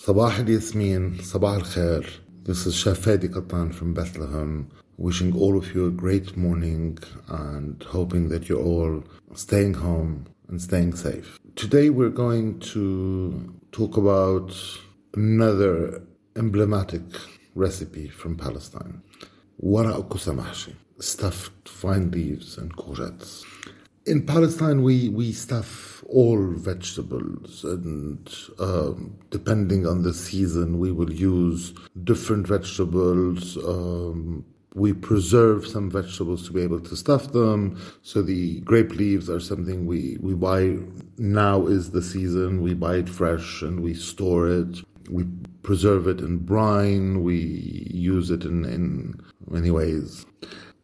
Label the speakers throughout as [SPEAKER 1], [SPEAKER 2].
[SPEAKER 1] Sabah al Yasmin, Sabah. This is Chef Fadi Kattan from Bethlehem, wishing all of you a great morning and hoping that you're all staying home and staying safe. Today we're going to talk about another emblematic recipe from Palestine. Wara kusamahshi, stuffed vine leaves and courgettes. In Palestine, we, we stuff all vegetables, and um, depending on the season, we will use different vegetables. Um, we preserve some vegetables to be able to stuff them. So the grape leaves are something we, we buy now is the season. We buy it fresh and we store it. We preserve it in brine. We use it in, in many ways.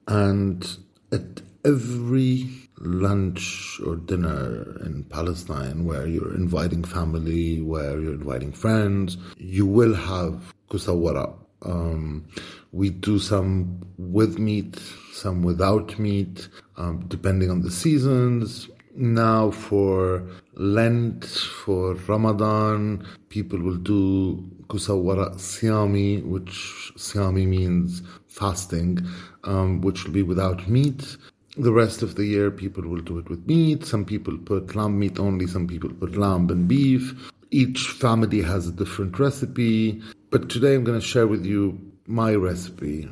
[SPEAKER 1] And at every lunch or dinner in Palestine where you're inviting family, where you're inviting friends, you will have kusawara. Um, we do some with meat, some without meat, um, depending on the seasons. Now for Lent, for Ramadan, people will do kusawara siyami, which siyami means fasting, um, which will be without meat. The rest of the year, people will do it with meat. Some people put lamb meat only, some people put lamb and beef. Each family has a different recipe. But today I'm going to share with you my recipe.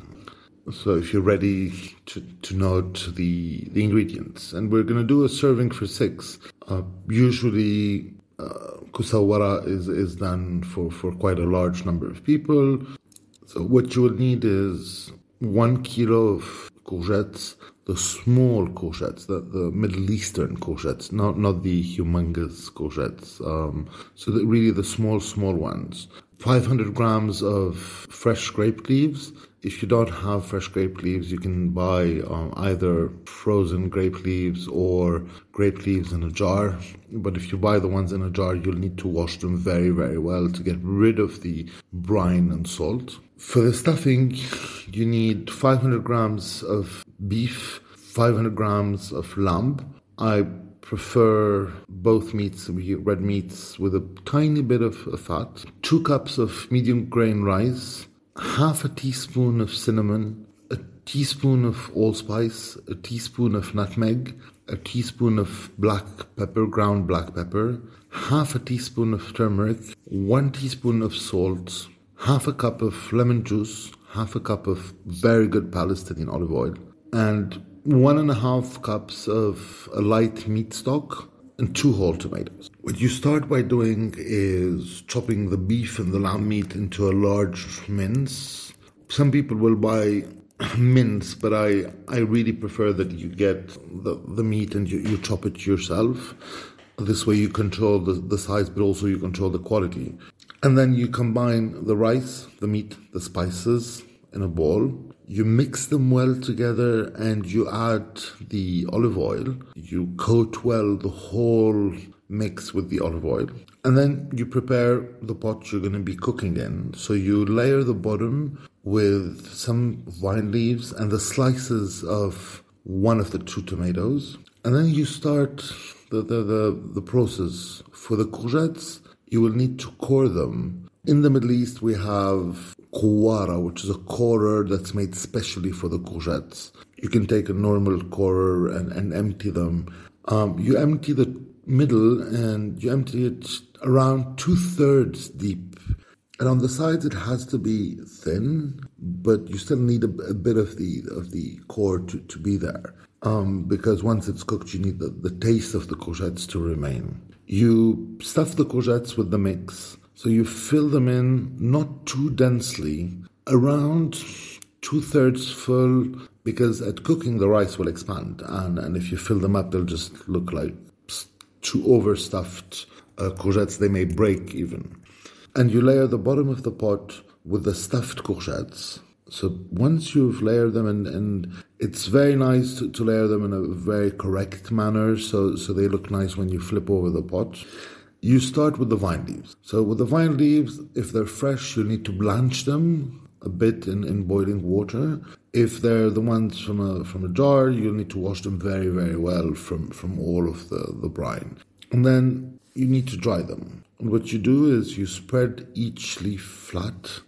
[SPEAKER 1] So if you're ready to, to note the, the ingredients. And we're going to do a serving for six. Uh, usually, uh, kusawara is, is done for, for quite a large number of people. So what you will need is one kilo of courgettes, the small courgettes, the, the Middle Eastern courgettes, not not the humongous courgettes. Um, so really the small, small ones. 500 grams of fresh grape leaves. If you don't have fresh grape leaves, you can buy um, either frozen grape leaves or grape leaves in a jar. But if you buy the ones in a jar, you'll need to wash them very, very well to get rid of the brine and salt. For the stuffing, you need 500 grams of beef, 500 grams of lamb. I prefer both meats, red meats with a tiny bit of fat, two cups of medium grain rice, half a teaspoon of cinnamon, a teaspoon of allspice, a teaspoon of nutmeg, a teaspoon of black pepper, ground black pepper, half a teaspoon of turmeric, one teaspoon of salt, half a cup of lemon juice, half a cup of very good Palestinian olive oil, and one and a half cups of a light meat stock and two whole tomatoes. What you start by doing is chopping the beef and the lamb meat into a large mince. Some people will buy mince, but I, I really prefer that you get the, the meat and you, you chop it yourself. This way you control the, the size, but also you control the quality. And then you combine the rice, the meat, the spices in a bowl you mix them well together and you add the olive oil. You coat well the whole mix with the olive oil. And then you prepare the pot you're going to be cooking in. So you layer the bottom with some vine leaves and the slices of one of the two tomatoes. And then you start the, the, the, the process. For the courgettes, you will need to core them. In the Middle East, we have kouara, which is a corer that's made specially for the courgettes. You can take a normal corer and, and empty them. Um, you empty the middle and you empty it around two thirds deep. And on the sides, it has to be thin, but you still need a, a bit of the of the core to, to be there. Um, because once it's cooked, you need the, the taste of the courgettes to remain. You stuff the courgettes with the mix so you fill them in not too densely, around two thirds full, because at cooking the rice will expand, and, and if you fill them up, they'll just look like too overstuffed uh, courgettes. They may break even. And you layer the bottom of the pot with the stuffed courgettes. So once you've layered them, and, and it's very nice to, to layer them in a very correct manner, so so they look nice when you flip over the pot. You start with the vine leaves. So with the vine leaves, if they're fresh, you need to blanch them a bit in, in boiling water. If they're the ones from a from a jar, you'll need to wash them very, very well from, from all of the, the brine. And then you need to dry them. And what you do is you spread each leaf flat.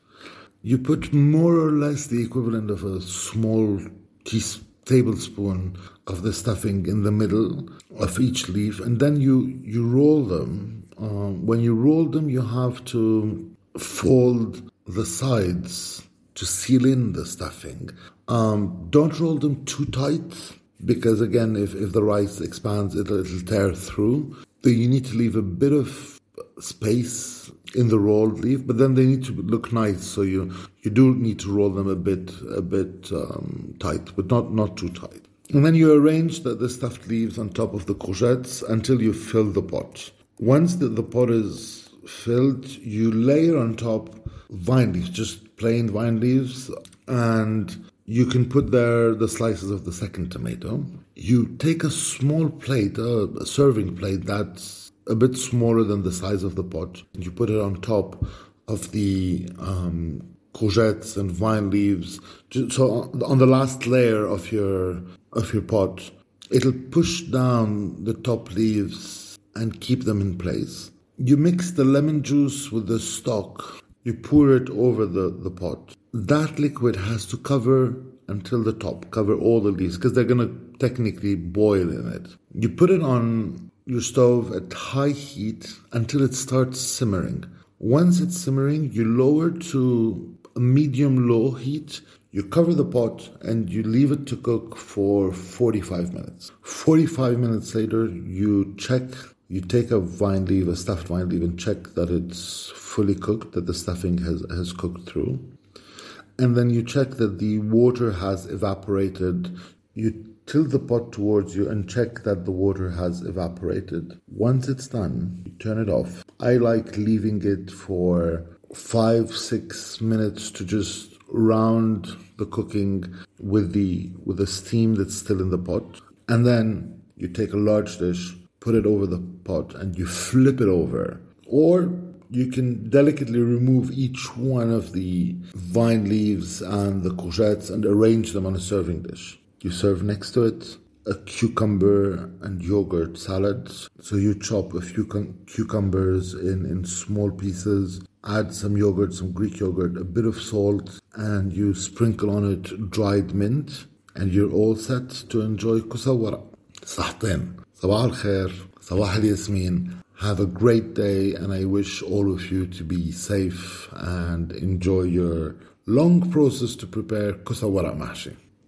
[SPEAKER 1] You put more or less the equivalent of a small teaspoon tablespoon of the stuffing in the middle of each leaf, and then you you roll them. Um, when you roll them, you have to fold the sides to seal in the stuffing. Um, don't roll them too tight because again, if, if the rice expands, it'll, it'll tear through. So you need to leave a bit of space in the rolled leaf, but then they need to look nice. So you you do need to roll them a bit a bit um, tight, but not not too tight. And then you arrange the, the stuffed leaves on top of the courgettes until you fill the pot. Once the, the pot is filled, you layer on top vine leaves, just plain vine leaves, and you can put there the slices of the second tomato. You take a small plate, a serving plate that's a bit smaller than the size of the pot. And you put it on top of the um, courgettes and vine leaves. So on the last layer of your of your pot, it'll push down the top leaves and keep them in place. You mix the lemon juice with the stock. You pour it over the, the pot. That liquid has to cover until the top, cover all the leaves, because they're going to technically boil in it. You put it on your stove at high heat until it starts simmering. Once it's simmering, you lower to a medium low heat. You cover the pot and you leave it to cook for 45 minutes. 45 minutes later, you check, you take a vine leaf, a stuffed vine leaf, and check that it's fully cooked, that the stuffing has, has cooked through. And then you check that the water has evaporated. You tilt the pot towards you and check that the water has evaporated. Once it's done, you turn it off. I like leaving it for five, six minutes to just round the cooking with the with the steam that's still in the pot. And then you take a large dish, put it over the pot, and you flip it over. Or you can delicately remove each one of the vine leaves and the courgettes and arrange them on a serving dish. You serve next to it a cucumber and yogurt salad. So you chop a few cucumbers in, in small pieces, add some yogurt, some Greek yogurt, a bit of salt, and you sprinkle on it dried mint, and you're all set to enjoy kusawara. صحتين Sabah al khair, Sabah al yasmin. Have a great day, and I wish all of you to be safe and enjoy your long process to prepare kusawara mashi.